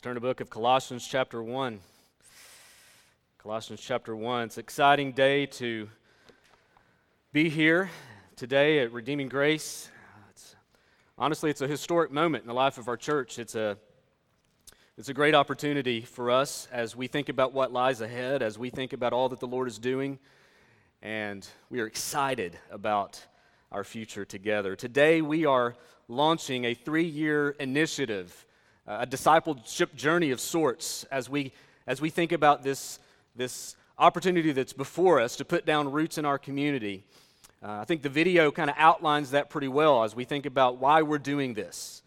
Let's turn to the book of Colossians, chapter 1. Colossians, chapter 1. It's an exciting day to be here today at Redeeming Grace. It's, honestly, it's a historic moment in the life of our church. It's a, it's a great opportunity for us as we think about what lies ahead, as we think about all that the Lord is doing, and we are excited about our future together. Today, we are launching a three year initiative a discipleship journey of sorts as we, as we think about this, this opportunity that's before us to put down roots in our community. Uh, I think the video kind of outlines that pretty well as we think about why we're doing this.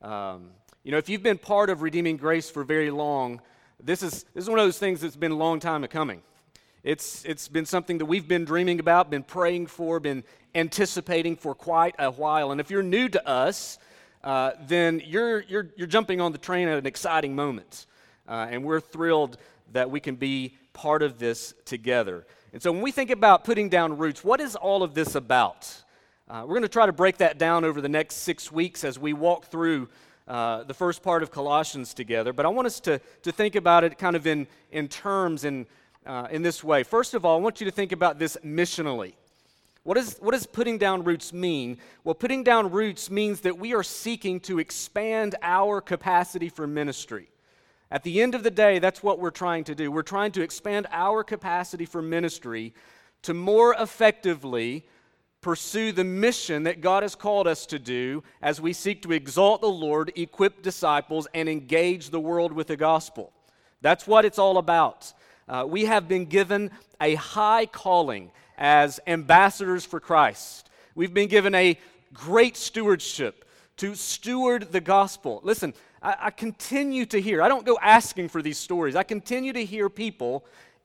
Um, you know, if you've been part of Redeeming Grace for very long, this is, this is one of those things that's been a long time coming. It's, it's been something that we've been dreaming about, been praying for, been anticipating for quite a while. And if you're new to us, uh, then you're, you're, you're jumping on the train at an exciting moment. Uh, and we're thrilled that we can be part of this together. And so when we think about putting down roots, what is all of this about? Uh, we're going to try to break that down over the next six weeks as we walk through uh, the first part of Colossians together. But I want us to, to think about it kind of in, in terms in, uh, in this way. First of all, I want you to think about this missionally. What, is, what does putting down roots mean? Well, putting down roots means that we are seeking to expand our capacity for ministry. At the end of the day, that's what we're trying to do. We're trying to expand our capacity for ministry to more effectively pursue the mission that God has called us to do as we seek to exalt the Lord, equip disciples, and engage the world with the gospel. That's what it's all about. Uh, we have been given a high calling as ambassadors for Christ. We've been given a great stewardship to steward the gospel. Listen, I, I, continue to hear, I don't go asking for these stories. I continue to hear people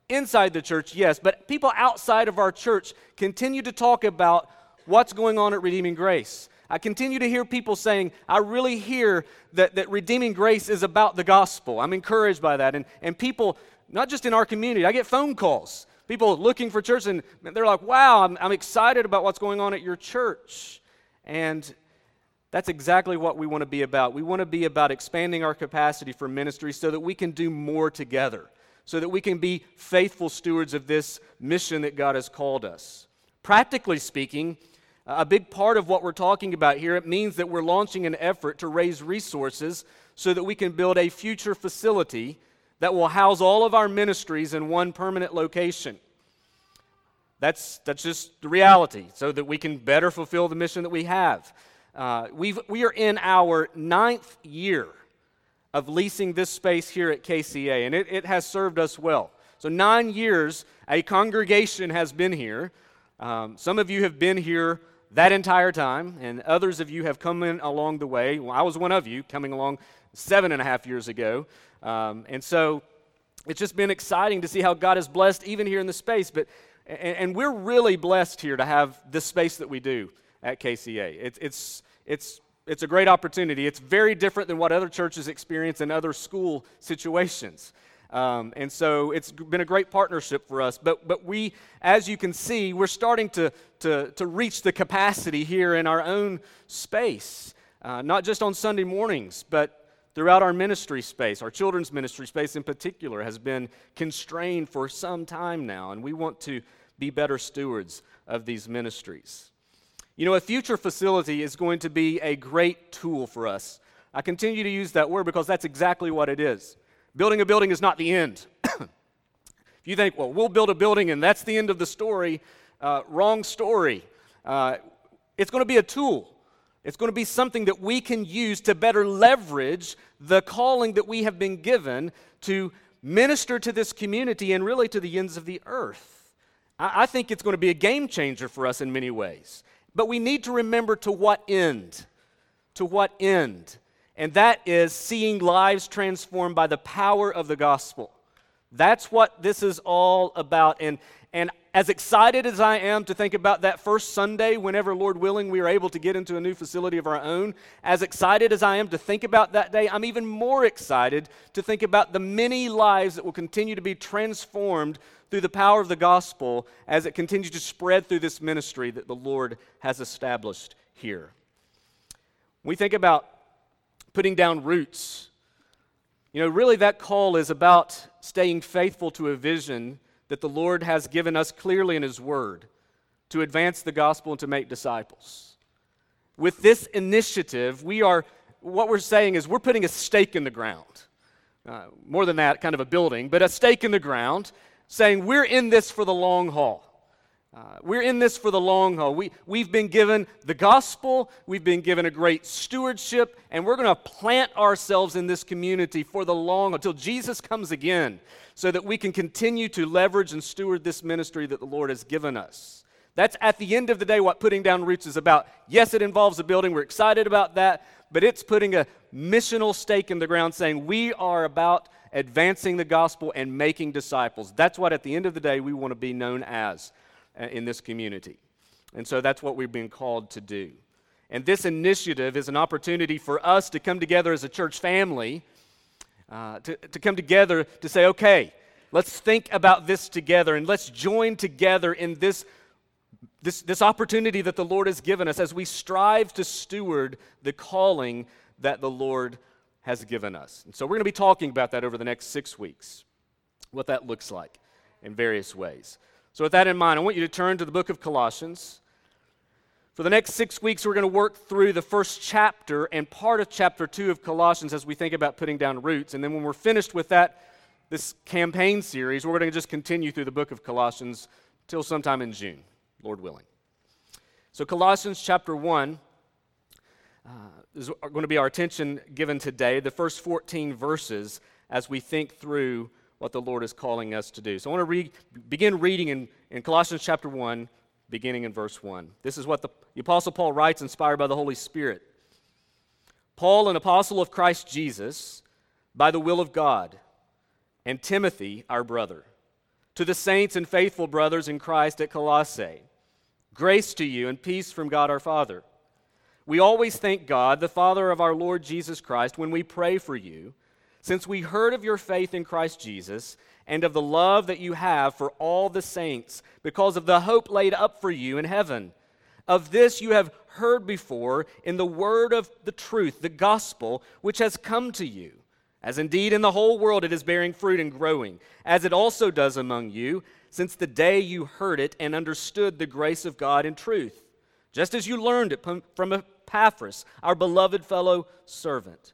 inside the church, yes, but people outside of our church continue to talk about what's going on at Redeeming Grace. I continue to hear people saying, I really hear that, that redeeming grace is about the gospel. I'm encouraged by that. And, and people, not just in our community, I get phone calls people looking for church, and they're like, wow, I'm, I'm excited about what's going on at your church. And that's exactly what we want to be about. We want to be about expanding our capacity for ministry so that we can do more together, so that we can be faithful stewards of this mission that God has called us. Practically speaking, a big part of what we're talking about here, it means that we're launching an effort to raise resources so that we can build a future facility that will house all of our ministries in one permanent location. That's, that's just the reality, so that we can better fulfill the mission that we have. Uh, we we are in our ninth year of leasing this space here at KCA, and it, it has served us well. So, nine years, a congregation has been here. Um, some of you have been here that entire time, and others of you have come in along the way. Well, I was one of you coming along seven and a half years ago. Um, and so it's just been exciting to see how God has blessed even here in the space. But, and, and we're really blessed here to have this space that we do at KCA. It's, it's, it's, it's a great opportunity. It's very different than what other churches experience in other school situations. Um, and so it's been a great partnership for us. But, but we, as you can see, we're starting to, to, to reach the capacity here in our own space, uh, not just on Sunday mornings, but throughout our ministry space, our children's ministry space in particular, has been constrained for some time now, and we want to be better stewards of these ministries. You know, a future facility is going to be a great tool for us. I continue to use that word because that's exactly what it is. Building a building is not the end. if you think, well, we'll build a building and that's the end of the story, uh, wrong story. Uh, it's going to be a tool. It's going to be something that we can use to better leverage the calling that we have been given to minister to this community and really to the ends of the earth. I, think it's going to be a game changer for us in many ways. But we need to remember to what end? To what end? And that is seeing lives transformed by the power of the gospel. That's what this is all about. And, and as excited as I am to think about that first Sunday, whenever, Lord willing, we are able to get into a new facility of our own, as excited as I am to think about that day, I'm even more excited to think about the many lives that will continue to be transformed through the power of the gospel as it continues to spread through this ministry that the Lord has established here. We think about putting down roots, You know, really, that call is about staying faithful to a vision that the Lord has given us clearly in His Word to advance the gospel and to make disciples. With this initiative, we are, what we're saying is we're putting a stake in the ground. Uh, more than that, kind of a building, but a stake in the ground, saying we're in this for the long haul. Uh, we're in this for the long haul. We, we've been given the gospel, we've been given a great stewardship, and we're going to plant ourselves in this community for the long until Jesus comes again so that we can continue to leverage and steward this ministry that the Lord has given us. That's at the end of the day what putting down roots is about. Yes, it involves a building. We're excited about that, but it's putting a missional stake in the ground saying we are about advancing the gospel and making disciples. That's what at the end of the day we want to be known as. Uh, in this community. And so that's what we've been called to do. And this initiative is an opportunity for us to come together as a church family, uh, to, to come together to say, okay, let's think about this together and let's join together in this, this, this opportunity that the Lord has given us as we strive to steward the calling that the Lord has given us. And so we're going to be talking about that over the next six weeks, what that looks like in various ways. So, with that in mind, I want you to turn to the book of Colossians. For the next six weeks, we're going to work through the first chapter and part of chapter two of Colossians as we think about putting down roots. And then when we're finished with that, this campaign series, we're going to just continue through the book of Colossians till sometime in June, Lord willing. So, Colossians chapter 1 uh, is going to be our attention given today, the first 14 verses, as we think through what the Lord is calling us to do. So I want to read, begin reading in, in Colossians chapter 1, beginning in verse 1. This is what the, Apostle Paul writes, inspired by the Holy Spirit. Paul, an apostle of Christ Jesus, by the will of God, and Timothy, our brother, to the saints and faithful brothers in Christ at Colossae, grace to you and peace from God our Father. We always thank God, the Father of our Lord Jesus Christ, when we pray for you since we heard of your faith in Christ Jesus and of the love that you have for all the saints because of the hope laid up for you in heaven. Of this you have heard before in the word of the truth, the gospel, which has come to you. As indeed in the whole world it is bearing fruit and growing, as it also does among you, since the day you heard it and understood the grace of God in truth, just as you learned it from Epaphras, our beloved fellow servant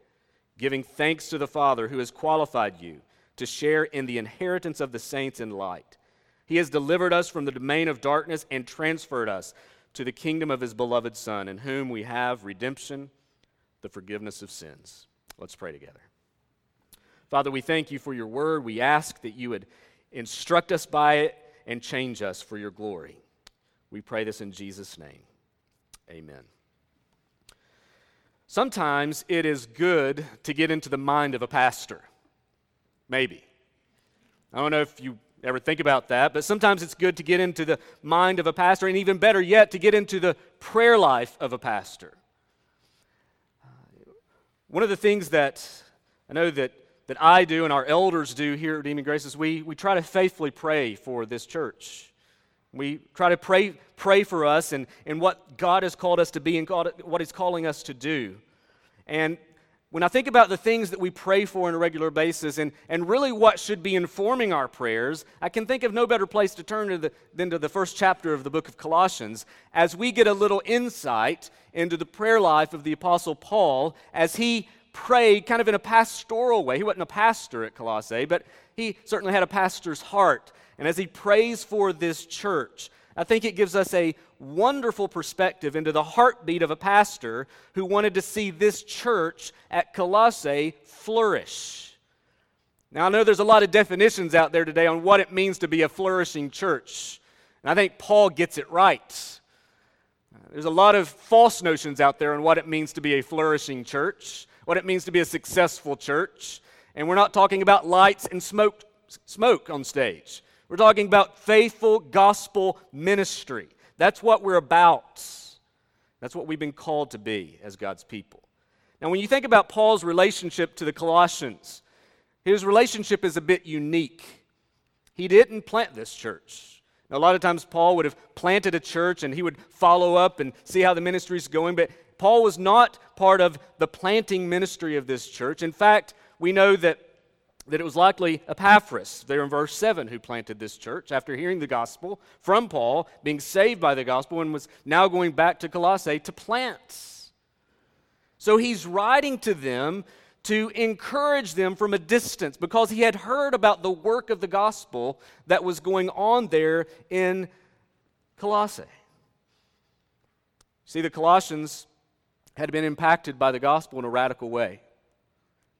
giving thanks to the Father who has qualified you to share in the inheritance of the saints in light. He has delivered us from the domain of darkness and transferred us to the kingdom of his beloved Son, in whom we have redemption, the forgiveness of sins. Let's pray together. Father, we thank you for your word. We ask that you would instruct us by it and change us for your glory. We pray this in Jesus' name. Amen. Sometimes it is good to get into the mind of a pastor. Maybe. I don't know if you ever think about that, but sometimes it's good to get into the mind of a pastor, and even better yet, to get into the prayer life of a pastor. Uh, one of the things that I know that, that I do and our elders do here at Redeeming Grace is we, we try to faithfully pray for this church. We try to pray, pray for us and, and what God has called us to be and what He's calling us to do. And when I think about the things that we pray for on a regular basis and, and really what should be informing our prayers, I can think of no better place to turn to the, than to the first chapter of the book of Colossians as we get a little insight into the prayer life of the Apostle Paul as he prayed kind of in a pastoral way. He wasn't a pastor at Colossae, but he certainly had a pastor's heart. And as he prays for this church, I think it gives us a wonderful perspective into the heartbeat of a pastor who wanted to see this church at Colossae flourish. Now, I know there's a lot of definitions out there today on what it means to be a flourishing church, and I think Paul gets it right. There's a lot of false notions out there on what it means to be a flourishing church, what it means to be a successful church. And we're not talking about lights and smoke, smoke on stage. We're talking about faithful gospel ministry. That's what we're about. That's what we've been called to be as God's people. Now, when you think about Paul's relationship to the Colossians, his relationship is a bit unique. He didn't plant this church. Now, a lot of times, Paul would have planted a church and he would follow up and see how the ministry is going, but Paul was not part of the planting ministry of this church. In fact, we know that, that it was likely Epaphras, there in verse 7, who planted this church after hearing the gospel from Paul, being saved by the gospel, and was now going back to Colossae to plant. So he's writing to them to encourage them from a distance because he had heard about the work of the gospel that was going on there in Colossae. See, the Colossians had been impacted by the gospel in a radical way.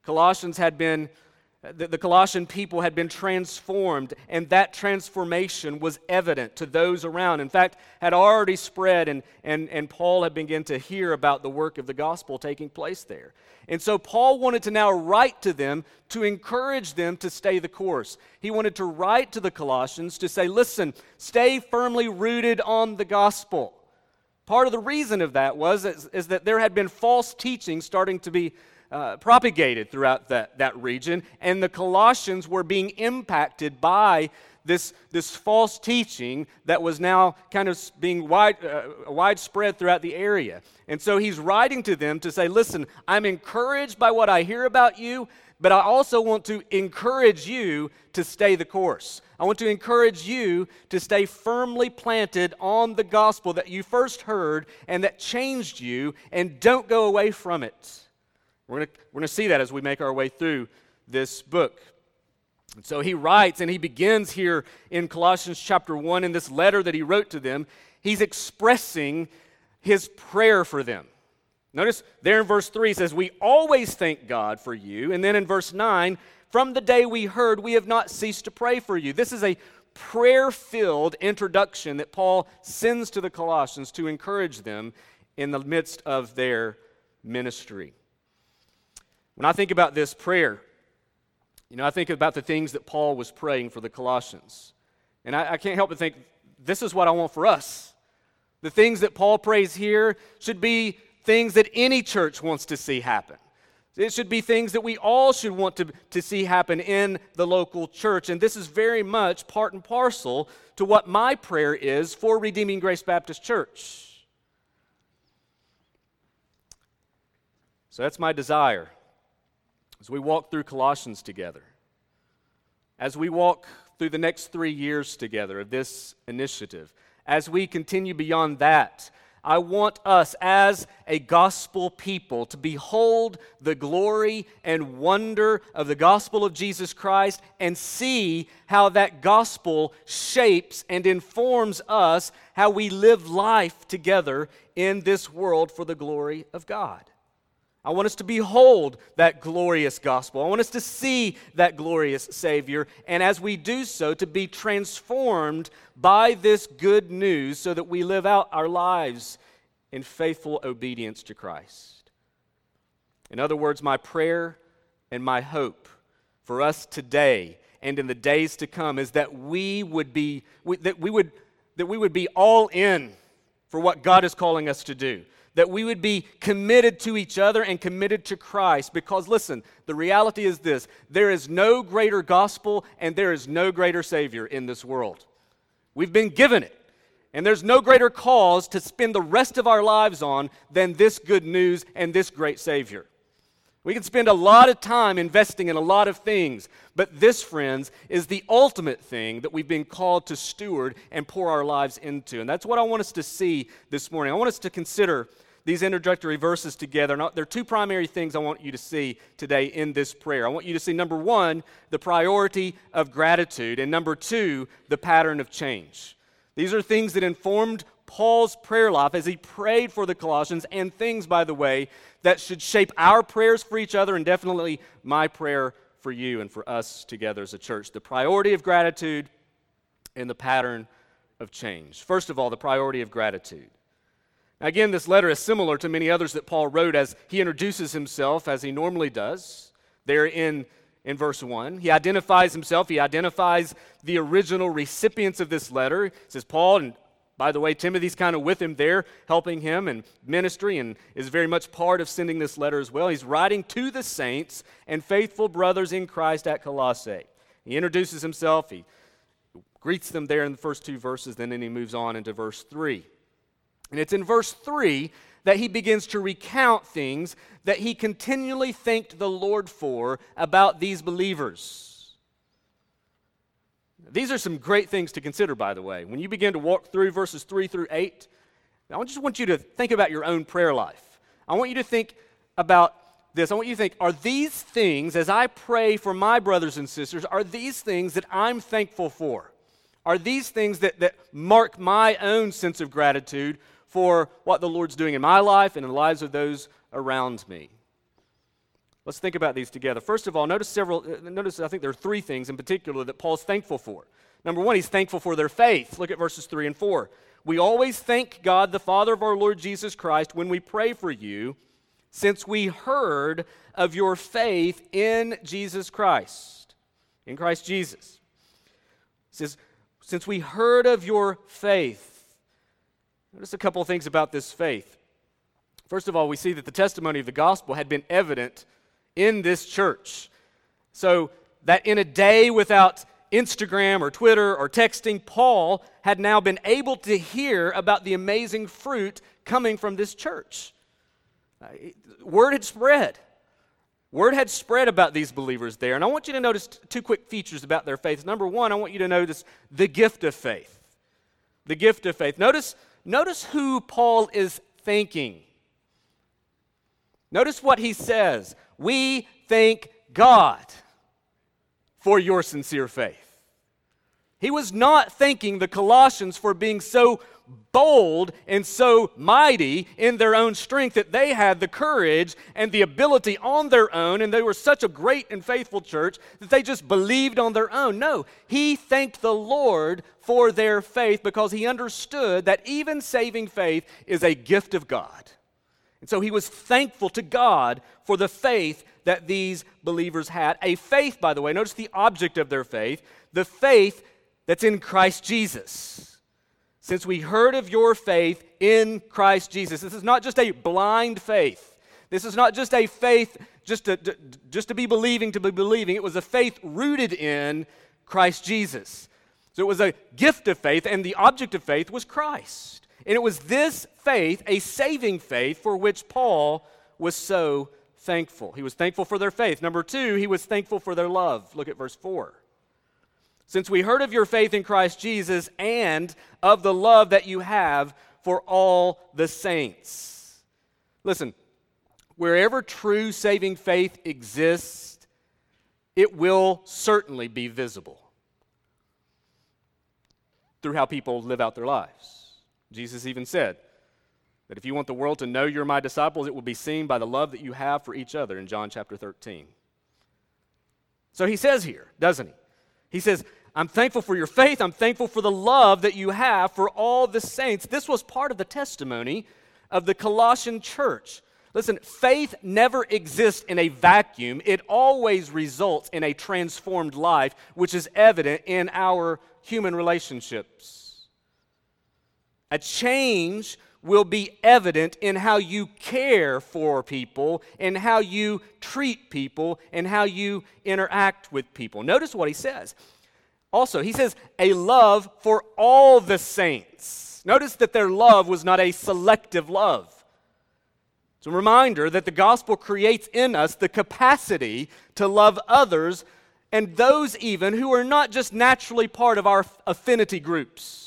Colossians had been the, the, Colossian people had been transformed, and that transformation was evident to those around. In fact, had already spread, and, and, and Paul had begun to hear about the work of the gospel taking place there. And so Paul wanted to now write to them to encourage them to stay the course. He wanted to write to the Colossians to say, listen, stay firmly rooted on the gospel. Part of the reason of that was is, is that there had been false teaching starting to be uh, propagated throughout that, that region, and the Colossians were being impacted by this, this false teaching that was now kind of being wide, uh, widespread throughout the area. And so he's writing to them to say, Listen, I'm encouraged by what I hear about you, but I also want to encourage you to stay the course. I want to encourage you to stay firmly planted on the gospel that you first heard and that changed you, and don't go away from it. We're going we're to see that as we make our way through this book. And so he writes, and he begins here in Colossians chapter 1 in this letter that he wrote to them. He's expressing his prayer for them. Notice there in verse 3 he says, We always thank God for you. And then in verse 9, from the day we heard, we have not ceased to pray for you. This is a prayer filled introduction that Paul sends to the Colossians to encourage them in the midst of their ministry. When I think about this prayer, you know, I think about the things that Paul was praying for the Colossians. And I, I can't help but think this is what I want for us. The things that Paul prays here should be things that any church wants to see happen. It should be things that we all should want to, to see happen in the local church. And this is very much part and parcel to what my prayer is for Redeeming Grace Baptist Church. So that's my desire as we walk through Colossians together, as we walk through the next three years together of this initiative, as we continue beyond that, I want us as a gospel people to behold the glory and wonder of the gospel of Jesus Christ and see how that gospel shapes and informs us how we live life together in this world for the glory of God. I want us to behold that glorious gospel. I want us to see that glorious Savior. And as we do so, to be transformed by this good news so that we live out our lives in faithful obedience to Christ. In other words, my prayer and my hope for us today and in the days to come is that we would be that we would that we would be all in for what God is calling us to do that we would be committed to each other and committed to Christ. Because listen, the reality is this there is no greater gospel and there is no greater Savior in this world. We've been given it. And there's no greater cause to spend the rest of our lives on than this good news and this great Savior. We can spend a lot of time investing in a lot of things, but this, friends, is the ultimate thing that we've been called to steward and pour our lives into. And that's what I want us to see this morning. I want us to consider these introductory verses together. There are two primary things I want you to see today in this prayer. I want you to see, number one, the priority of gratitude, and number two, the pattern of change. These are things that informed Paul's prayer life as he prayed for the Colossians, and things, by the way, that should shape our prayers for each other and definitely my prayer for you and for us together as a church. The priority of gratitude and the pattern of change. First of all, the priority of gratitude. Now, again, this letter is similar to many others that Paul wrote as he introduces himself, as he normally does, there in, in verse 1. He identifies himself, he identifies the original recipients of this letter. He says, Paul, and by the way, Timothy's kind of with him there, helping him in ministry, and is very much part of sending this letter as well. He's writing to the saints and faithful brothers in Christ at Colossae. He introduces himself, he greets them there in the first two verses, then, then he moves on into verse 3. And it's in verse 3 that he begins to recount things that he continually thanked the Lord for about these believers. These are some great things to consider, by the way. When you begin to walk through verses 3 through 8, I just want you to think about your own prayer life. I want you to think about this. I want you to think are these things, as I pray for my brothers and sisters, are these things that I'm thankful for? Are these things that, that mark my own sense of gratitude for what the Lord's doing in my life and in the lives of those around me. Let's think about these together. First of all, notice several uh, notice I think there are three things in particular that Paul's thankful for. Number 1, he's thankful for their faith. Look at verses 3 and 4. We always thank God the Father of our Lord Jesus Christ when we pray for you, since we heard of your faith in Jesus Christ. In Christ Jesus. Says, since we heard of your faith. Notice a couple of things about this faith. First of all, we see that the testimony of the gospel had been evident in this church. So that in a day without Instagram or Twitter or texting, Paul had now been able to hear about the amazing fruit coming from this church. Uh, word had spread. Word had spread about these believers there. And I want you to notice two quick features about their faith. Number one, I want you to notice the gift of faith. The gift of faith. Notice notice who Paul is thanking. Notice what he says. We thank God for your sincere faith. He was not thanking the Colossians for being so bold and so mighty in their own strength that they had the courage and the ability on their own, and they were such a great and faithful church that they just believed on their own. No, he thanked the Lord for their faith because he understood that even saving faith is a gift of God. And so he was thankful to God for the faith that these believers had. A faith, by the way, notice the object of their faith, the faith that's in Christ Jesus since we heard of your faith in Christ Jesus. This is not just a blind faith. This is not just a faith just to, to, just to be believing, to be believing. It was a faith rooted in Christ Jesus. So it was a gift of faith, and the object of faith was Christ. And it was this faith, a saving faith, for which Paul was so thankful. He was thankful for their faith. Number two, he was thankful for their love. Look at verse 4. Since we heard of your faith in Christ Jesus and of the love that you have for all the saints. Listen, wherever true saving faith exists, it will certainly be visible through how people live out their lives. Jesus even said that if you want the world to know you're my disciples, it will be seen by the love that you have for each other in John chapter 13. So he says here, doesn't he? He says, I'm thankful for your faith. I'm thankful for the love that you have for all the saints. This was part of the testimony of the Colossian church. Listen, faith never exists in a vacuum, it always results in a transformed life, which is evident in our human relationships. A change will be evident in how you care for people, in how you treat people, and how you interact with people. Notice what he says. Also, he says, a love for all the saints. Notice that their love was not a selective love. It's a reminder that the gospel creates in us the capacity to love others and those even who are not just naturally part of our affinity groups.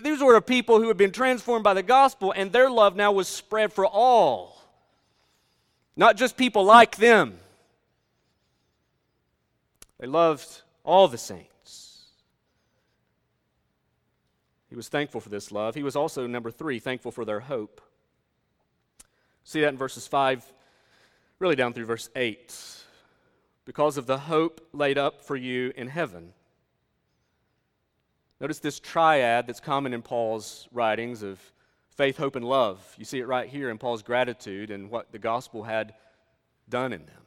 These were people who had been transformed by the gospel, and their love now was spread for all, not just people like them. They loved all the saints. He was thankful for this love. He was also, number three, thankful for their hope. See that in verses 5, really down through verse 8. Because of the hope laid up for you in heaven. Notice this triad that's common in Paul's writings of faith, hope, and love. You see it right here in Paul's gratitude and what the gospel had done in them.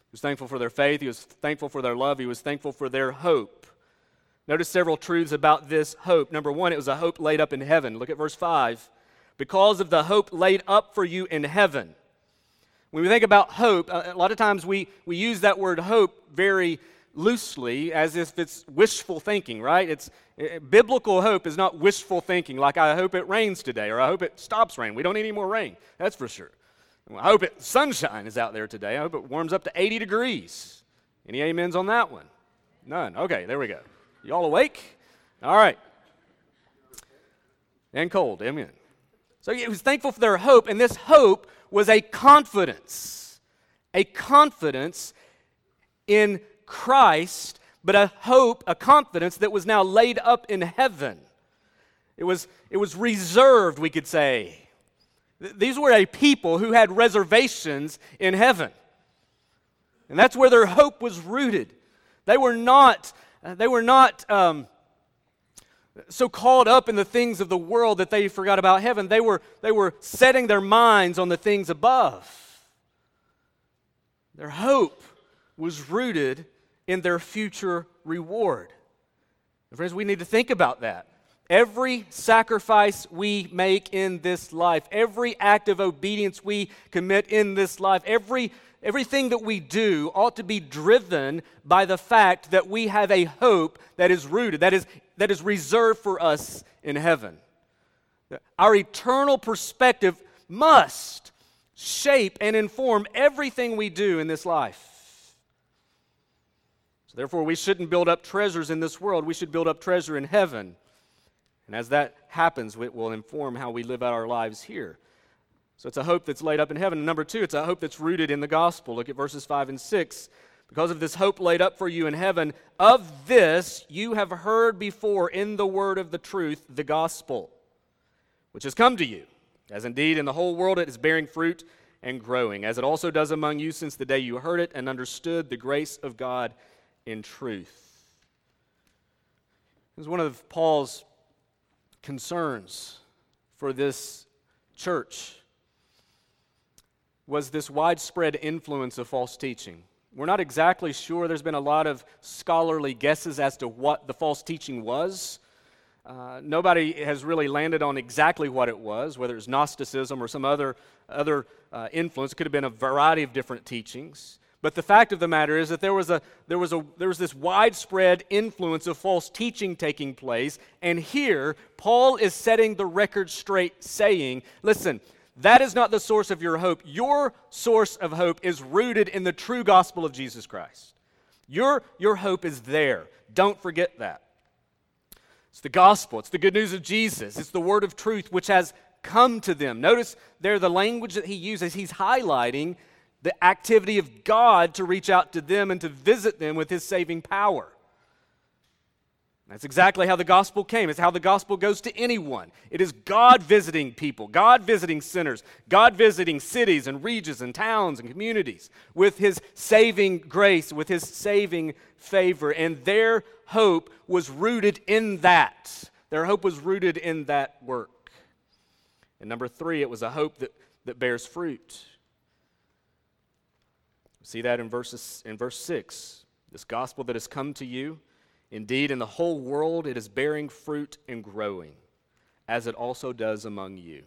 He was thankful for their faith. He was thankful for their love. He was thankful for their hope. Notice several truths about this hope. Number one, it was a hope laid up in heaven. Look at verse 5. Because of the hope laid up for you in heaven. When we think about hope, a lot of times we, we use that word hope very loosely as if it's wishful thinking, right? It's eh, eh, biblical hope is not wishful thinking like I hope it rains today or I hope it stops rain. We don't need any more rain. That's for sure. I hope it sunshine is out there today. I hope it warms up to 80 degrees. Any amens on that one? None. Okay, there we go. You all awake? All right. And cold. Amen. So he was thankful for their hope, and this hope was a confidence. A confidence in Christ, but a hope, a confidence that was now laid up in heaven. It was, it was reserved, we could say. These were a people who had reservations in heaven. And that's where their hope was rooted. They were not, uh, they were not um, so caught up in the things of the world that they forgot about heaven. They were, they were setting their minds on the things above. Their hope was rooted in their future reward. And friends, we need to think about that. Every sacrifice we make in this life, every act of obedience we commit in this life, every, everything that we do ought to be driven by the fact that we have a hope that is rooted, that is, that is reserved for us in heaven. Our eternal perspective must shape and inform everything we do in this life. So, therefore, we shouldn't build up treasures in this world, we should build up treasure in heaven. And as that happens, it will inform how we live out our lives here. So it's a hope that's laid up in heaven. Number two, it's a hope that's rooted in the gospel. Look at verses 5 and 6. Because of this hope laid up for you in heaven, of this you have heard before in the word of the truth, the gospel, which has come to you, as indeed in the whole world it is bearing fruit and growing, as it also does among you since the day you heard it and understood the grace of God in truth. It was one of Paul's concerns for this church was this widespread influence of false teaching. We're not exactly sure. There's been a lot of scholarly guesses as to what the false teaching was. Uh, nobody has really landed on exactly what it was, whether it's Gnosticism or some other, other uh, influence. It could have been a variety of different teachings. But the fact of the matter is that there was, a, there, was a, there was this widespread influence of false teaching taking place. And here, Paul is setting the record straight, saying, listen, that is not the source of your hope. Your source of hope is rooted in the true gospel of Jesus Christ. Your, your hope is there. Don't forget that. It's the gospel, it's the good news of Jesus, it's the word of truth which has come to them. Notice there the language that he uses, he's highlighting the activity of God to reach out to them and to visit them with his saving power. That's exactly how the gospel came. It's how the gospel goes to anyone. It is God visiting people, God visiting sinners, God visiting cities and regions and towns and communities with his saving grace, with his saving favor. And their hope was rooted in that. Their hope was rooted in that work. And number three, it was a hope that, that bears fruit. See that in, verses, in verse 6. This gospel that has come to you, indeed, in the whole world, it is bearing fruit and growing, as it also does among you.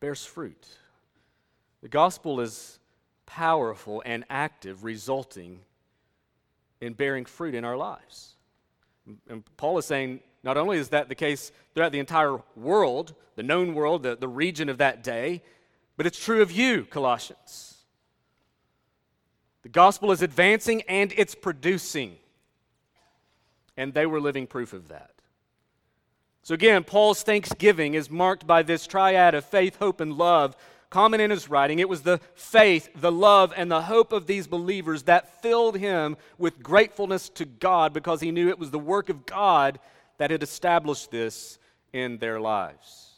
Bears fruit. The gospel is powerful and active, resulting in bearing fruit in our lives. And Paul is saying not only is that the case throughout the entire world, the known world, the, the region of that day, but it's true of you, Colossians. The gospel is advancing and it's producing. And they were living proof of that. So, again, Paul's thanksgiving is marked by this triad of faith, hope, and love common in his writing. It was the faith, the love, and the hope of these believers that filled him with gratefulness to God because he knew it was the work of God that had established this in their lives.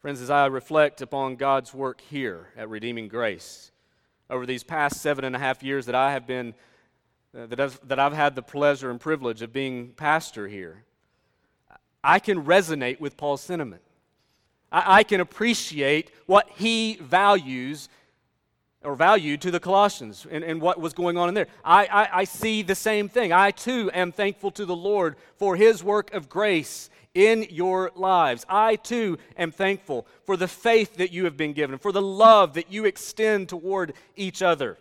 Friends, as I reflect upon God's work here at Redeeming Grace, over these past seven and a half years that I have been, uh, that, I've, that I've had the pleasure and privilege of being pastor here, I can resonate with Paul's sentiment. I, I can appreciate what he values or valued to the Colossians and, and what was going on in there. I, I, I see the same thing. I too am thankful to the Lord for his work of grace in your lives. I too am thankful for the faith that you have been given, for the love that you extend toward each other,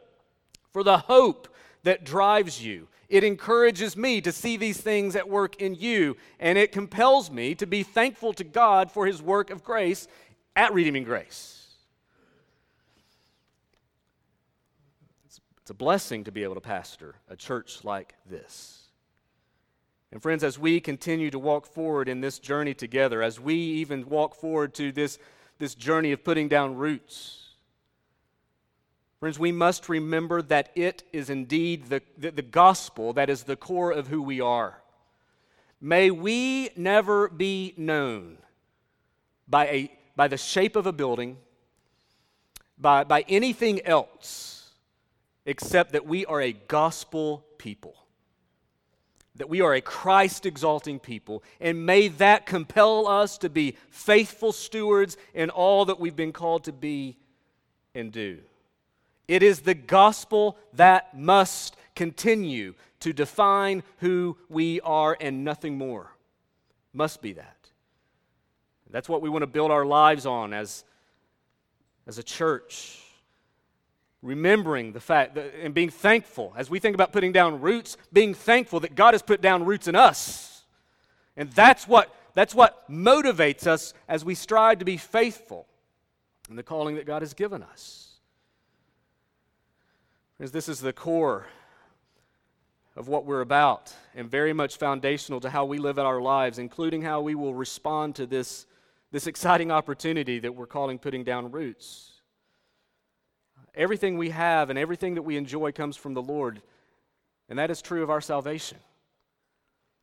for the hope that drives you. It encourages me to see these things at work in you, and it compels me to be thankful to God for his work of grace at Redeeming Grace. It's a blessing to be able to pastor a church like this. And, friends, as we continue to walk forward in this journey together, as we even walk forward to this, this journey of putting down roots, friends, we must remember that it is indeed the, the, the gospel that is the core of who we are. May we never be known by, a, by the shape of a building, by, by anything else except that we are a gospel people, that we are a Christ exalting people, and may that compel us to be faithful stewards in all that we've been called to be and do. It is the gospel that must continue to define who we are and nothing more. Must be that. That's what we want to build our lives on as, as a church remembering the fact that, and being thankful. As we think about putting down roots being thankful that god has put down roots in us. And that's what that's what motivates us as we strive to be faithful in the calling that god has given us. Because this is the core of what we're about and very much foundational to how we live out our lives including how we will respond to this this exciting opportunity that we're calling putting down roots Everything we have and everything that we enjoy comes from the Lord, and that is true of our salvation.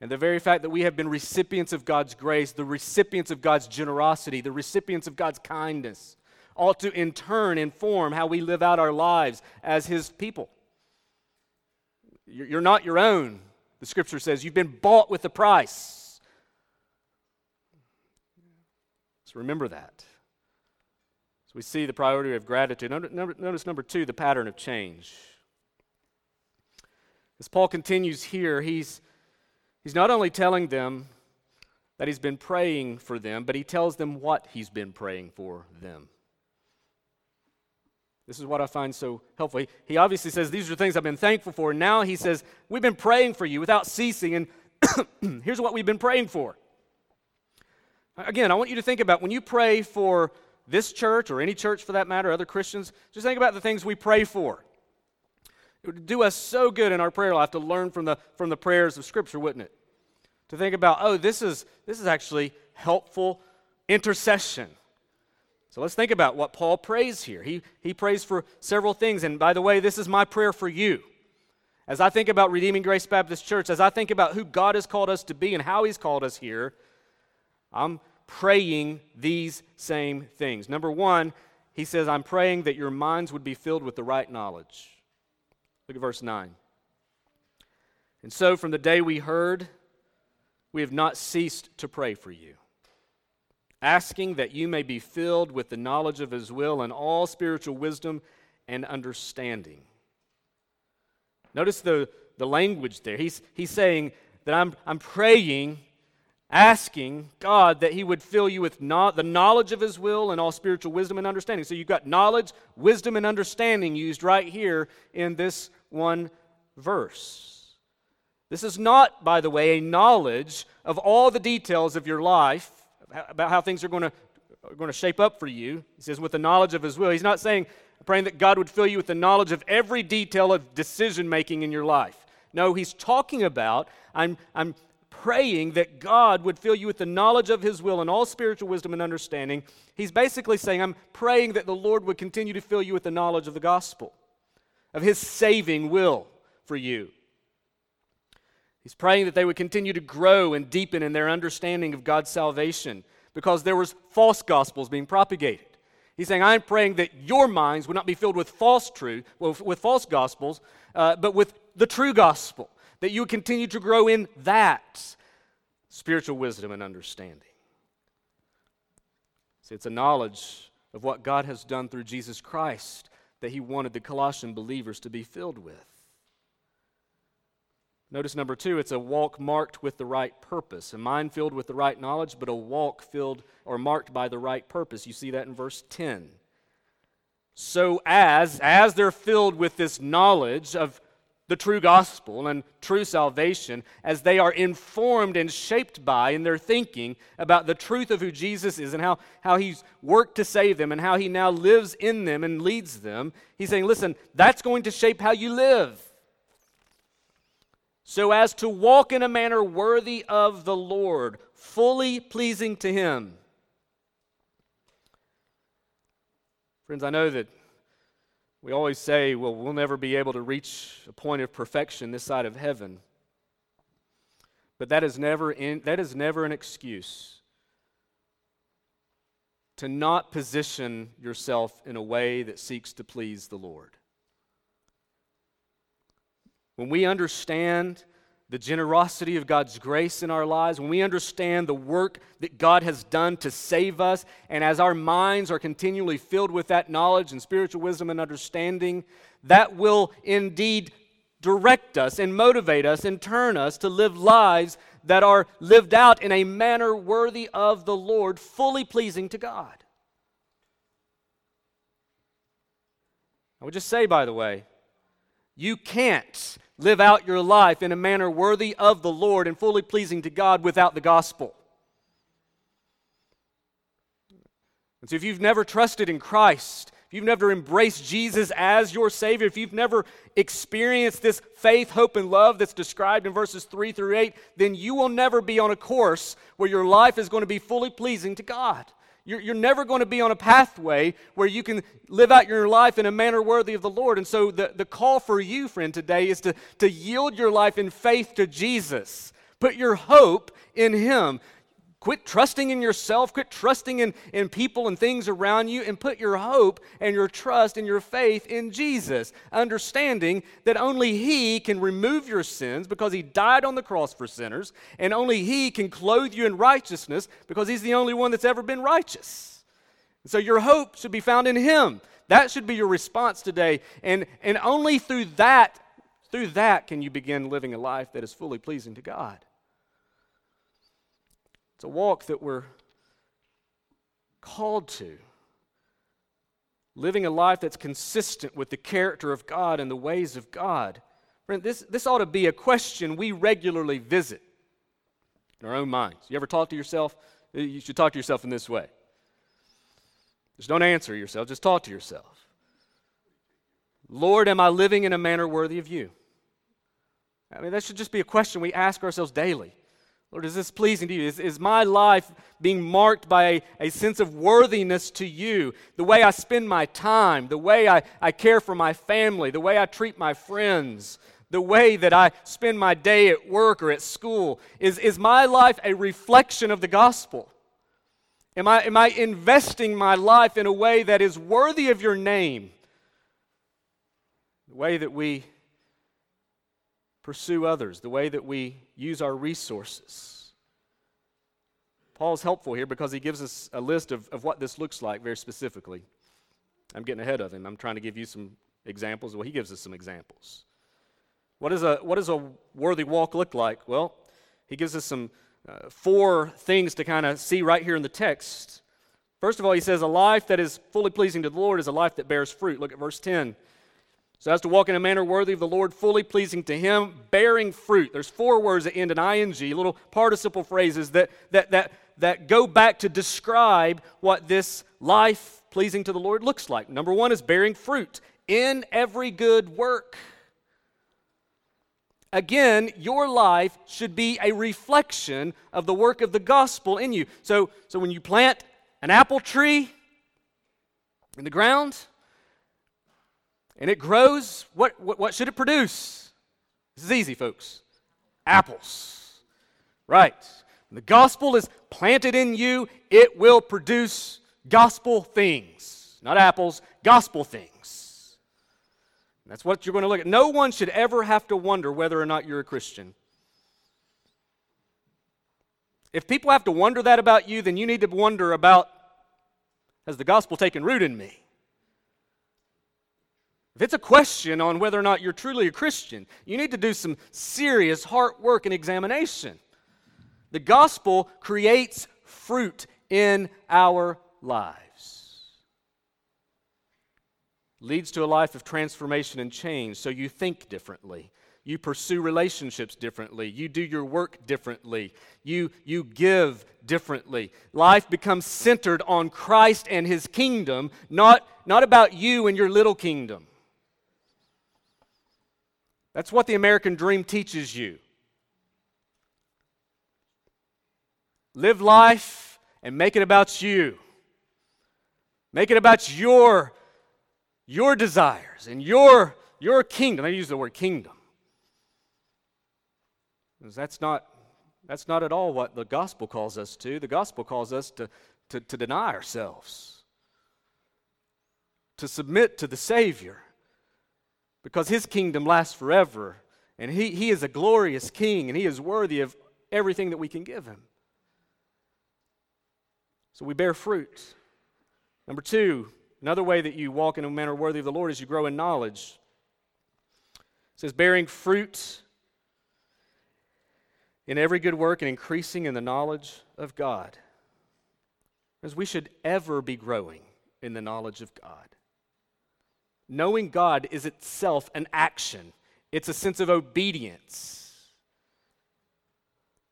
And the very fact that we have been recipients of God's grace, the recipients of God's generosity, the recipients of God's kindness, ought to in turn inform how we live out our lives as His people. You're not your own, the scripture says. You've been bought with a price. So remember that. We see the priority of gratitude. Notice number two, the pattern of change. As Paul continues here, he's, he's not only telling them that he's been praying for them, but he tells them what he's been praying for them. This is what I find so helpful. He, obviously says, These are things I've been thankful for. Now he says, We've been praying for you without ceasing, and here's what we've been praying for. Again, I want you to think about when you pray for this church or any church for that matter, other Christians, just think about the things we pray for. It would do us so good in our prayer life to learn from the, from the prayers of Scripture, wouldn't it? To think about, oh, this is, this is actually helpful intercession. So let's think about what Paul prays here. He, he prays for several things. And by the way, this is my prayer for you. As I think about Redeeming Grace Baptist Church, as I think about who God has called us to be and how He's called us here, I'm praying these same things. Number one, he says, I'm praying that your minds would be filled with the right knowledge. Look at verse 9. And so, from the day we heard, we have not ceased to pray for you, asking that you may be filled with the knowledge of his will and all spiritual wisdom and understanding. Notice the, the language there. He's, he's saying that I'm, I'm praying asking God that He would fill you with no- the knowledge of His will and all spiritual wisdom and understanding. So you've got knowledge, wisdom, and understanding used right here in this one verse. This is not, by the way, a knowledge of all the details of your life, about how things are going to, shape up for you. He says, with the knowledge of His will. He's not saying, praying that God would fill you with the knowledge of every detail of decision making in your life. No, he's talking about, I'm, I'm praying that God would fill you with the knowledge of His will and all spiritual wisdom and understanding. He's basically saying, I'm praying that the Lord would continue to fill you with the knowledge of the gospel, of His saving will for you. He's praying that they would continue to grow and deepen in their understanding of God's salvation because there was false gospels being propagated. He's saying, I'm praying that your minds would not be filled with false truth, well, with false gospels, uh, but with the true gospel that you would continue to grow in that spiritual wisdom and understanding. See, it's a knowledge of what God has done through Jesus Christ that he wanted the Colossian believers to be filled with. Notice number two, it's a walk marked with the right purpose. A mind filled with the right knowledge, but a walk filled or marked by the right purpose. You see that in verse 10. So as, as they're filled with this knowledge of the true gospel and true salvation, as they are informed and shaped by in their thinking about the truth of who Jesus is and how, how he's worked to save them and how he now lives in them and leads them, he's saying, listen, that's going to shape how you live so as to walk in a manner worthy of the Lord, fully pleasing to Him. Friends, I know that we always say, well, we'll never be able to reach a point of perfection this side of heaven. But that is never, in, that is never an excuse to not position yourself in a way that seeks to please the Lord. When we understand the generosity of God's grace in our lives, when we understand the work that God has done to save us, and as our minds are continually filled with that knowledge and spiritual wisdom and understanding, that will indeed direct us and motivate us and turn us to live lives that are lived out in a manner worthy of the Lord, fully pleasing to God. I would just say, by the way, you can't live out your life in a manner worthy of the Lord and fully pleasing to God without the gospel. And so, if you've never trusted in Christ, if you've never embraced Jesus as your Savior, if you've never experienced this faith, hope, and love that's described in verses 3 through 8, then you will never be on a course where your life is going to be fully pleasing to God. You're, you're never going to be on a pathway where you can live out your life in a manner worthy of the Lord. And so the, the call for you, friend, today is to, to yield your life in faith to Jesus. Put your hope in Him. Quit trusting in yourself, quit trusting in, in people and things around you, and put your hope and your trust and your faith in Jesus, understanding that only He can remove your sins because He died on the cross for sinners, and only He can clothe you in righteousness because He's the only one that's ever been righteous. So your hope should be found in Him. That should be your response today. And, and only through that, through that can you begin living a life that is fully pleasing to God. It's a walk that we're called to. Living a life that's consistent with the character of God and the ways of God. This, this ought to be a question we regularly visit in our own minds. You ever talk to yourself? You should talk to yourself in this way. Just don't answer yourself, just talk to yourself. Lord, am I living in a manner worthy of you? I mean, that should just be a question we ask ourselves daily. Lord, is this pleasing to you? Is, is my life being marked by a, a sense of worthiness to you? The way I spend my time, the way I, I care for my family, the way I treat my friends, the way that I spend my day at work or at school? Is, is my life a reflection of the gospel? Am I, am I investing my life in a way that is worthy of your name? The way that we pursue others, the way that we use our resources. Paul's helpful here because he gives us a list of, of what this looks like very specifically. I'm getting ahead of him. I'm trying to give you some examples. Well, he gives us some examples. What, is a, what does a worthy walk look like? Well, he gives us some uh, four things to kind of see right here in the text. First of all, he says, A life that is fully pleasing to the Lord is a life that bears fruit. Look at verse 10. So as to walk in a manner worthy of the Lord, fully pleasing to Him, bearing fruit. There's four words that end in ing, little participle phrases that, that, that, that go back to describe what this life pleasing to the Lord looks like. Number one is bearing fruit in every good work. Again, your life should be a reflection of the work of the gospel in you. So, so when you plant an apple tree in the ground, and it grows, what, what, what should it produce? This is easy, folks. Apples. Right. When the gospel is planted in you, it will produce gospel things. Not apples, gospel things. And that's what you're going to look at. No one should ever have to wonder whether or not you're a Christian. If people have to wonder that about you, then you need to wonder about has the gospel taken root in me? If it's a question on whether or not you're truly a Christian, you need to do some serious heart work and examination. The gospel creates fruit in our lives. Leads to a life of transformation and change, so you think differently. You pursue relationships differently. You do your work differently. You, you give differently. Life becomes centered on Christ and his kingdom, not, not about you and your little kingdom. That's what the American dream teaches you. Live life and make it about you. Make it about your, your desires and your, your kingdom. I use the word kingdom. Because that's not, that's not at all what the gospel calls us to. The gospel calls us to, to, to deny ourselves, to submit to the Savior, because his kingdom lasts forever. And he, he is a glorious king, and he is worthy of everything that we can give him. So we bear fruit. Number two, another way that you walk in a manner worthy of the Lord is you grow in knowledge. It says, bearing fruit in every good work and increasing in the knowledge of God. Because we should ever be growing in the knowledge of God. Knowing God is itself an action, it's a sense of obedience.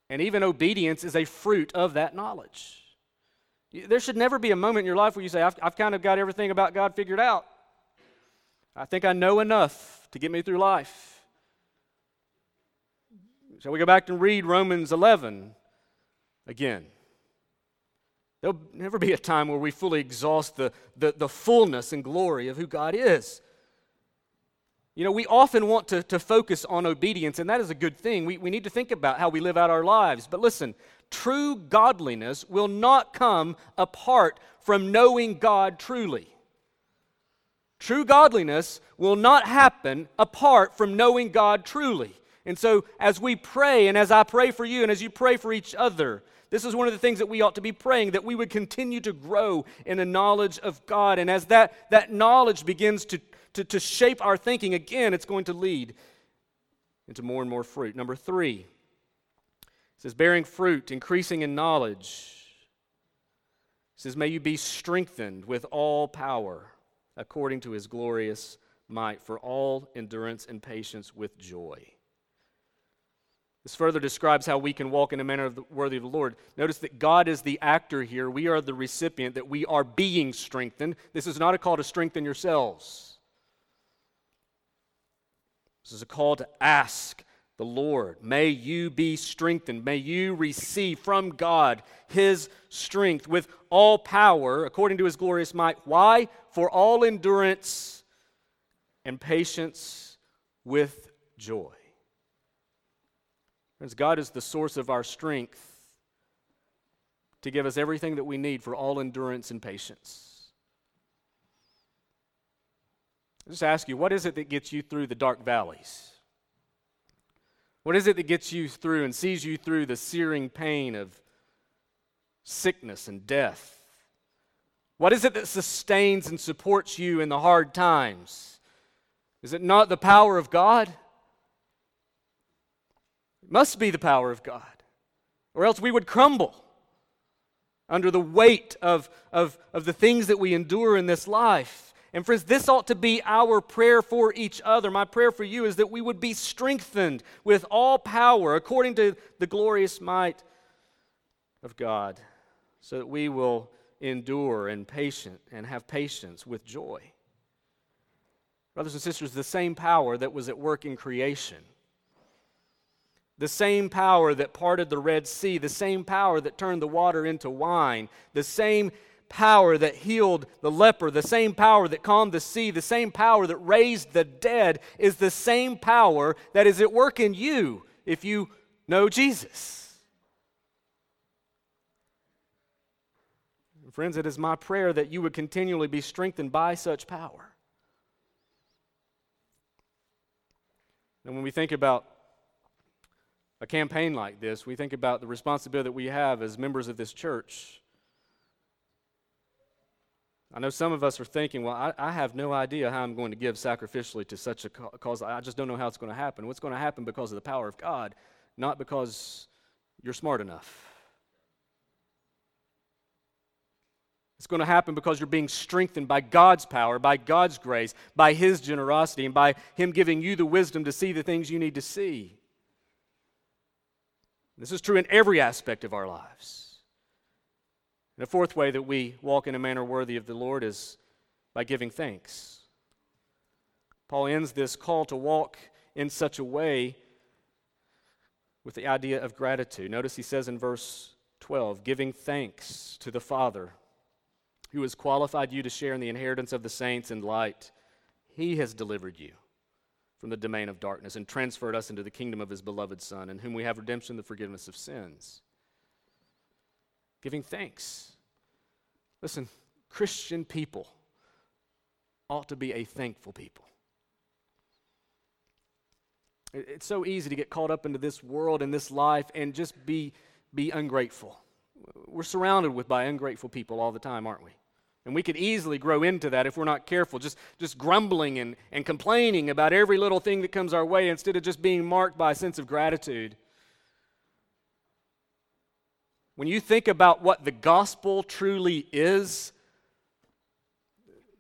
And even obedience is a fruit of that knowledge. There should never be a moment in your life where you say, I've, I've kind of got everything about God figured out. I think I know enough to get me through life. Shall we go back and read Romans 11 again? There'll never be a time where we fully exhaust the, the, the fullness and glory of who God is. You know, we often want to, to focus on obedience, and that is a good thing. We, we need to think about how we live out our lives. But listen, true godliness will not come apart from knowing God truly. True godliness will not happen apart from knowing God truly. And so, as we pray, and as I pray for you, and as you pray for each other, this is one of the things that we ought to be praying that we would continue to grow in the knowledge of God. And as that, that knowledge begins to, to, to shape our thinking, again, it's going to lead into more and more fruit. Number three, it says, bearing fruit, increasing in knowledge. It says, may you be strengthened with all power according to his glorious might for all endurance and patience with joy. This further describes how we can walk in a manner of the, worthy of the Lord. Notice that God is the actor here. We are the recipient, that we are being strengthened. This is not a call to strengthen yourselves. This is a call to ask the Lord. May you be strengthened. May you receive from God his strength with all power according to his glorious might. Why? For all endurance and patience with joy. Friends, God is the source of our strength to give us everything that we need for all endurance and patience. I just ask you, what is it that gets you through the dark valleys? What is it that gets you through and sees you through the searing pain of sickness and death? What is it that sustains and supports you in the hard times? Is it not the power of God? It must be the power of God, or else we would crumble under the weight of, of, of the things that we endure in this life. And friends, this ought to be our prayer for each other. My prayer for you is that we would be strengthened with all power according to the glorious might of God, so that we will endure and patient and have patience with joy. Brothers and sisters, the same power that was at work in creation the same power that parted the Red Sea, the same power that turned the water into wine, the same power that healed the leper, the same power that calmed the sea, the same power that raised the dead is the same power that is at work in you if you know Jesus. Friends, it is my prayer that you would continually be strengthened by such power. And when we think about a campaign like this, we think about the responsibility that we have as members of this church. I know some of us are thinking, well, I, I, have no idea how I'm going to give sacrificially to such a cause. I just don't know how it's going to happen. What's going to happen because of the power of God, not because you're smart enough. It's going to happen because you're being strengthened by God's power, by God's grace, by His generosity, and by Him giving you the wisdom to see the things you need to see. This is true in every aspect of our lives. And the fourth way that we walk in a manner worthy of the Lord is by giving thanks. Paul ends this call to walk in such a way with the idea of gratitude. Notice he says in verse 12, giving thanks to the Father who has qualified you to share in the inheritance of the saints in light. He has delivered you from the domain of darkness and transferred us into the kingdom of his beloved Son, in whom we have redemption, the forgiveness of sins. Giving thanks. Listen, Christian people ought to be a thankful people. It's so easy to get caught up into this world and this life and just be, be ungrateful. We're surrounded with by ungrateful people all the time, aren't we? And we could easily grow into that if we're not careful, just, just grumbling and, and complaining about every little thing that comes our way instead of just being marked by a sense of gratitude. When you think about what the gospel truly is,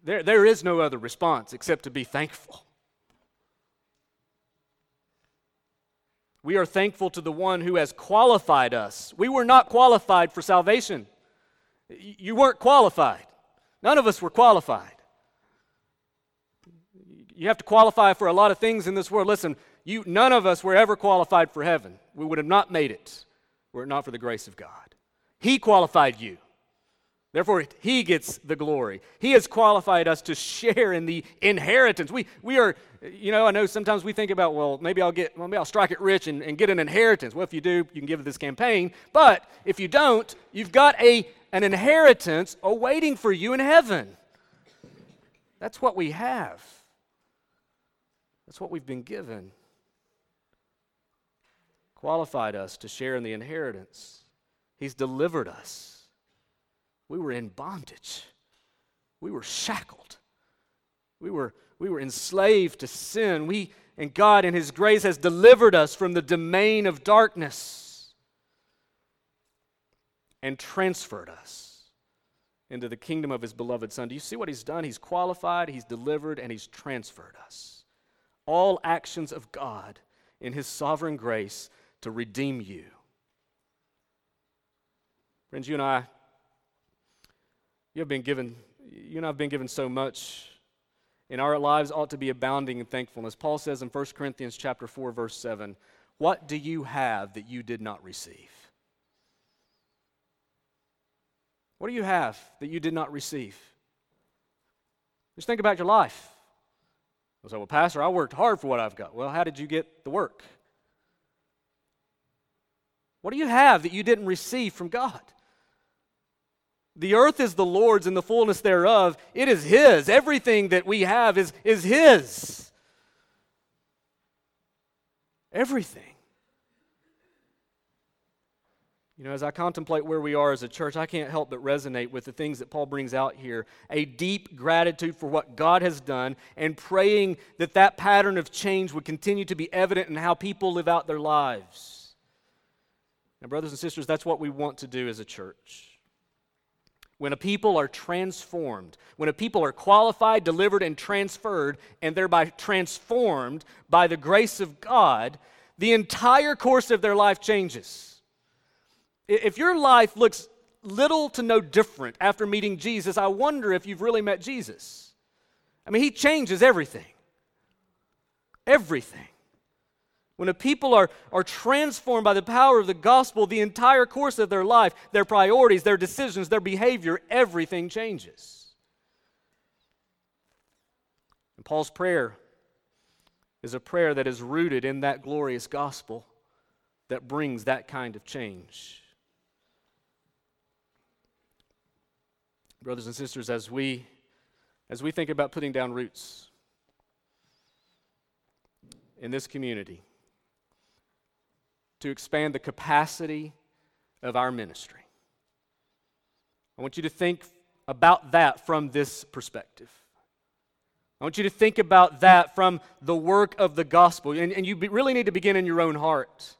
there, there is no other response except to be thankful. We are thankful to the one who has qualified us. We were not qualified for salvation. You weren't qualified. None of us were qualified. You have to qualify for a lot of things in this world. Listen, you, none of us were ever qualified for heaven. We would have not made it were it not for the grace of God. He qualified you. Therefore, he gets the glory. He has qualified us to share in the inheritance. We, we are, you know, I know sometimes we think about, well, maybe I'll get, maybe I'll strike it rich and, and get an inheritance. Well, if you do, you can give this campaign. But if you don't, you've got a, an inheritance awaiting for you in heaven. That's what we have. That's what we've been given. Qualified us to share in the inheritance. He's delivered us. We were in bondage. We were shackled. We were, we were enslaved to sin. We, and God, in His grace, has delivered us from the domain of darkness and transferred us into the kingdom of His beloved Son. Do you see what He's done? He's qualified, He's delivered, and He's transferred us. All actions of God in His sovereign grace to redeem you. Friends, you and I you have been given, you and I have been given so much. In our lives ought to be abounding in thankfulness. Paul says in 1 Corinthians chapter 4, verse 7, What do you have that you did not receive? What do you have that you did not receive? Just think about your life. I say, well, Pastor, I worked hard for what I've got. Well, how did you get the work? What do you have that you didn't receive from God? The earth is the Lord's and the fullness thereof. It is His. Everything that we have is, is His. Everything. You know, as I contemplate where we are as a church, I can't help but resonate with the things that Paul brings out here. A deep gratitude for what God has done and praying that that pattern of change would continue to be evident in how people live out their lives. Now, brothers and sisters, that's what we want to do as a church. When a people are transformed, when a people are qualified, delivered, and transferred, and thereby transformed by the grace of God, the entire course of their life changes. If your life looks little to no different after meeting Jesus, I wonder if you've really met Jesus. I mean, He changes everything. Everything. When a people are, are transformed by the power of the gospel, the entire course of their life, their priorities, their decisions, their behavior, everything changes. And Paul's prayer is a prayer that is rooted in that glorious gospel that brings that kind of change. Brothers and sisters, as we as we think about putting down roots in this community, to expand the capacity of our ministry. I want you to think about that from this perspective. I want you to think about that from the work of the gospel. And, and you be, really need to begin in your own heart.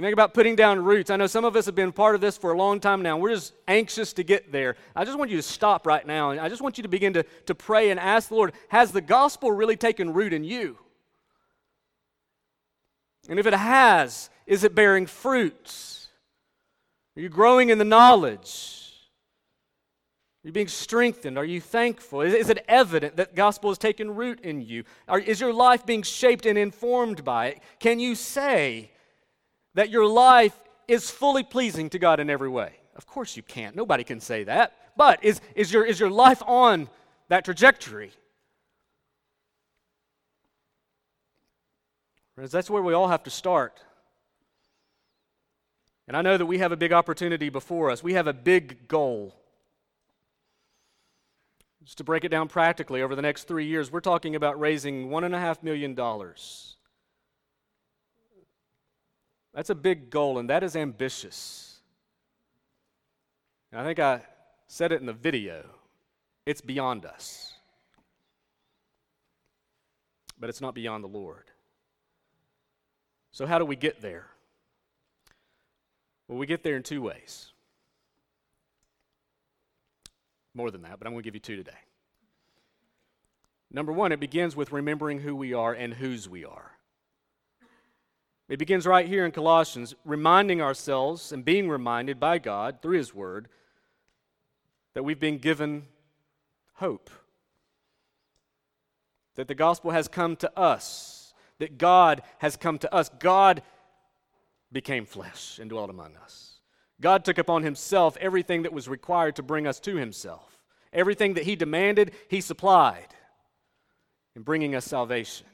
We think about putting down roots. I know some of us have been part of this for a long time now. We're just anxious to get there. I just want you to stop right now. And I just want you to begin to, to pray and ask the Lord, has the gospel really taken root in you? And if it has, is it bearing fruits? Are you growing in the knowledge? Are you being strengthened? Are you thankful? Is, is it evident that gospel has taken root in you? Are, is your life being shaped and informed by it? Can you say that your life is fully pleasing to God in every way? Of course you can't. Nobody can say that. But is, is, your, is your life on that trajectory? That's where we all have to start. And I know that we have a big opportunity before us. We have a big goal. Just to break it down practically, over the next three years, we're talking about raising $1.5 million. That's a big goal, and that is ambitious. And I think I said it in the video. It's beyond us. But it's not beyond the Lord. So, how do we get there? Well, we get there in two ways more than that, but I'm going to give you two today. Number one, it begins with remembering who we are and whose we are. It begins right here in Colossians, reminding ourselves and being reminded by God through His Word that we've been given hope. That the gospel has come to us, that God has come to us. God became flesh and dwelt among us. God took upon himself everything that was required to bring us to himself. Everything that he demanded, he supplied in bringing us salvation.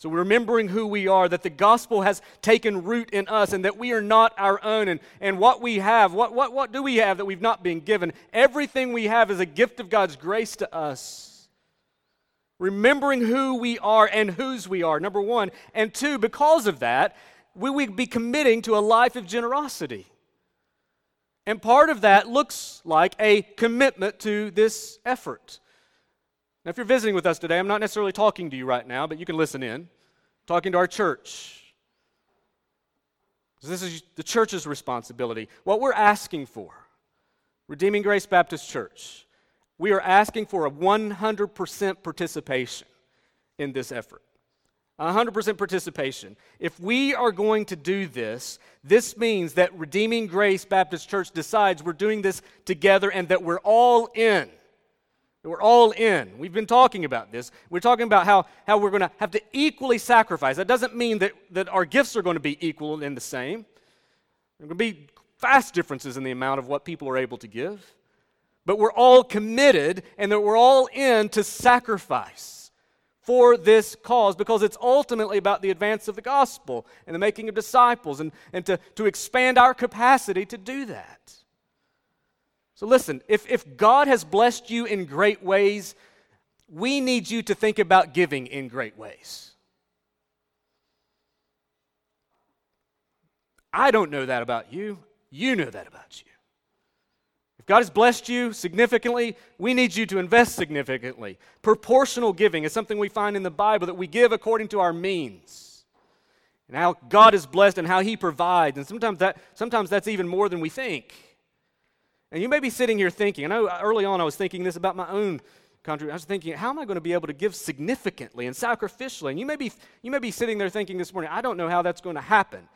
So, remembering who we are, that the gospel has taken root in us, and that we are not our own, and, and what we have, what, what, what do we have that we've not been given? Everything we have is a gift of God's grace to us. Remembering who we are and whose we are, number one. And two, because of that, we would be committing to a life of generosity. And part of that looks like a commitment to this effort. Now, if you're visiting with us today, I'm not necessarily talking to you right now, but you can listen in. I'm talking to our church. This is the church's responsibility. What we're asking for, Redeeming Grace Baptist Church, we are asking for a 100% participation in this effort. 100% participation. If we are going to do this, this means that Redeeming Grace Baptist Church decides we're doing this together and that we're all in. We're all in. We've been talking about this. We're talking about how, how we're going to have to equally sacrifice. That doesn't mean that, that our gifts are going to be equal and the same. There are going to be vast differences in the amount of what people are able to give. But we're all committed and that we're all in to sacrifice for this cause because it's ultimately about the advance of the gospel and the making of disciples and, and to, to expand our capacity to do that. So, listen, if, if God has blessed you in great ways, we need you to think about giving in great ways. I don't know that about you. You know that about you. If God has blessed you significantly, we need you to invest significantly. Proportional giving is something we find in the Bible that we give according to our means. And how God is blessed and how He provides. And sometimes, that, sometimes that's even more than we think. And you may be sitting here thinking, I know early on I was thinking this about my own country. I was thinking, how am I going to be able to give significantly and sacrificially? And you may be, you may be sitting there thinking this morning, I don't know how that's going to happen.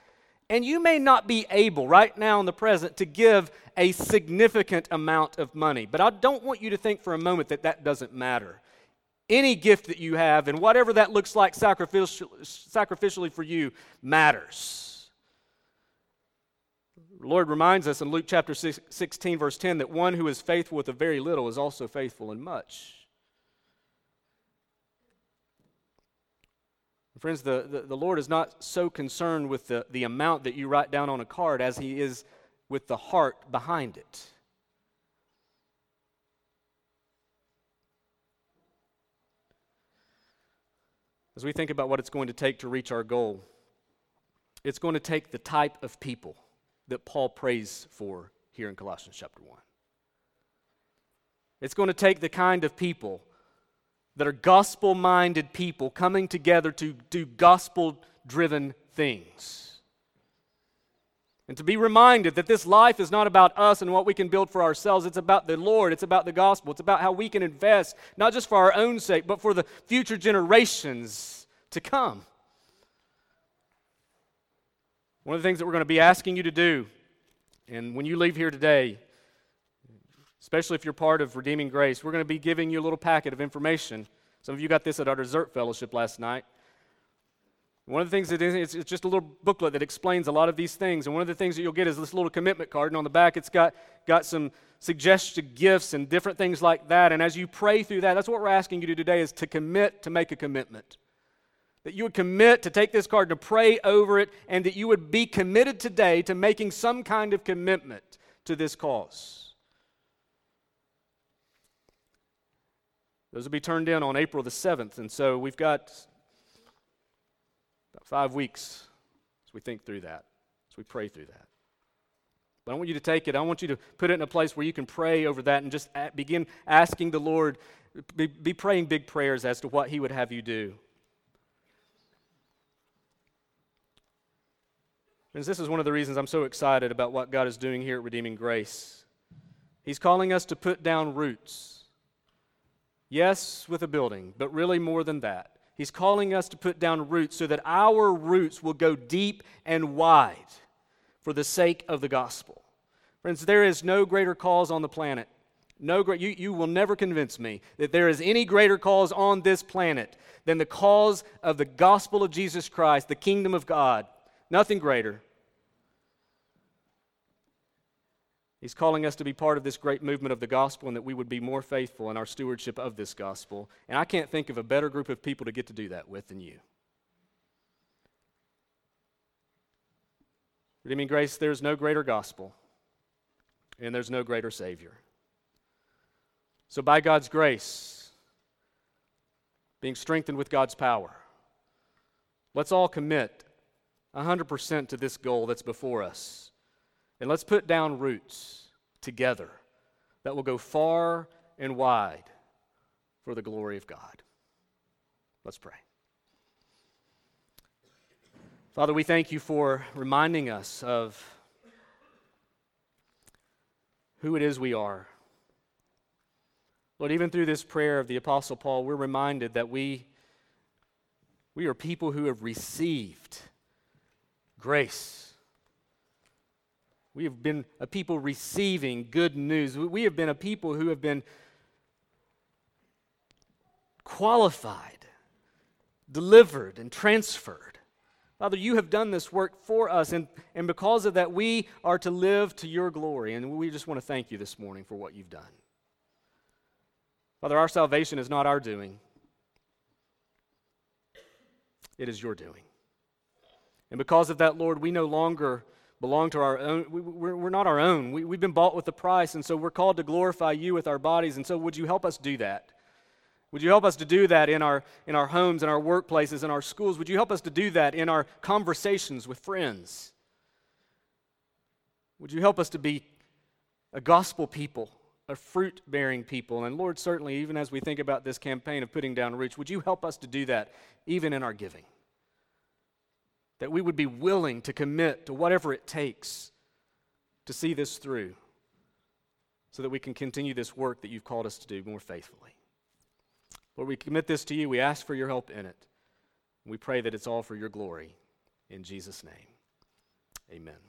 And you may not be able right now in the present to give a significant amount of money, but I don't want you to think for a moment that that doesn't matter. Any gift that you have, and whatever that looks like sacrificially for you, matters. Lord reminds us in Luke chapter 16, verse 10, that one who is faithful with a very little is also faithful in much. Friends, the, the, the, Lord is not so concerned with the, the amount that you write down on a card as He is with the heart behind it. As we think about what it's going to take to reach our goal, it's going to take the type of people that Paul prays for here in Colossians chapter 1. It's going to take the kind of people that are gospel minded people coming together to do gospel driven things. And to be reminded that this life is not about us and what we can build for ourselves. It's about the Lord. It's about the gospel. It's about how we can invest, not just for our own sake, but for the future generations to come. One of the things that we're going to be asking you to do, and when you leave here today, especially if you're part of Redeeming Grace, we're going to be giving you a little packet of information. Some of you got this at our dessert fellowship last night. One of the things that is, it's just a little booklet that explains a lot of these things. And one of the things that you'll get is this little commitment card. And on the back, it's got, got some suggested gifts and different things like that. And as you pray through that, that's what we're asking you to do today is to commit to make a commitment. That you would commit to take this card, to pray over it, and that you would be committed today to making some kind of commitment to this cause. Those will be turned in on April the 7th. And so we've got about five weeks as we think through that, as we pray through that. But I want you to take it. I want you to put it in a place where you can pray over that and just begin asking the Lord, be, be praying big prayers as to what He would have you do. Friends, this is one of the reasons I'm so excited about what God is doing here at Redeeming Grace. He's calling us to put down roots. Yes, with a building, but really more than that. He's calling us to put down roots so that our roots will go deep and wide for the sake of the gospel. Friends, there is no greater cause on the planet. No you, you will never convince me that there is any greater cause on this planet than the cause of the gospel of Jesus Christ, the kingdom of God. Nothing greater. He's calling us to be part of this great movement of the gospel and that we would be more faithful in our stewardship of this gospel. And I can't think of a better group of people to get to do that with than you. Redeeming grace, there's no greater gospel and there's no greater Savior. So, by God's grace, being strengthened with God's power, let's all commit 100% to this goal that's before us. And let's put down roots together that will go far and wide for the glory of God. Let's pray. Father, we thank you for reminding us of who it is we are. Lord, even through this prayer of the Apostle Paul, we're reminded that we, we are people who have received grace we have been a people receiving good news. We have been a people who have been qualified, delivered, and transferred. Father, you have done this work for us, and, and because of that, we are to live to your glory. And we just want to thank you this morning for what you've done. Father, our salvation is not our doing, it is your doing. And because of that, Lord, we no longer belong to our own. We, we're, we're not our own. We, we've been bought with a price, and so we're called to glorify you with our bodies. And so, would you help us do that? Would you help us to do that in our, in our homes, in our workplaces, in our schools? Would you help us to do that in our conversations with friends? Would you help us to be a gospel people, a fruit bearing people? And Lord, certainly, even as we think about this campaign of putting down roots, would you help us to do that even in our giving? That we would be willing to commit to whatever it takes to see this through so that we can continue this work that you've called us to do more faithfully. Lord, we commit this to you. We ask for your help in it. We pray that it's all for your glory. In Jesus' name, amen.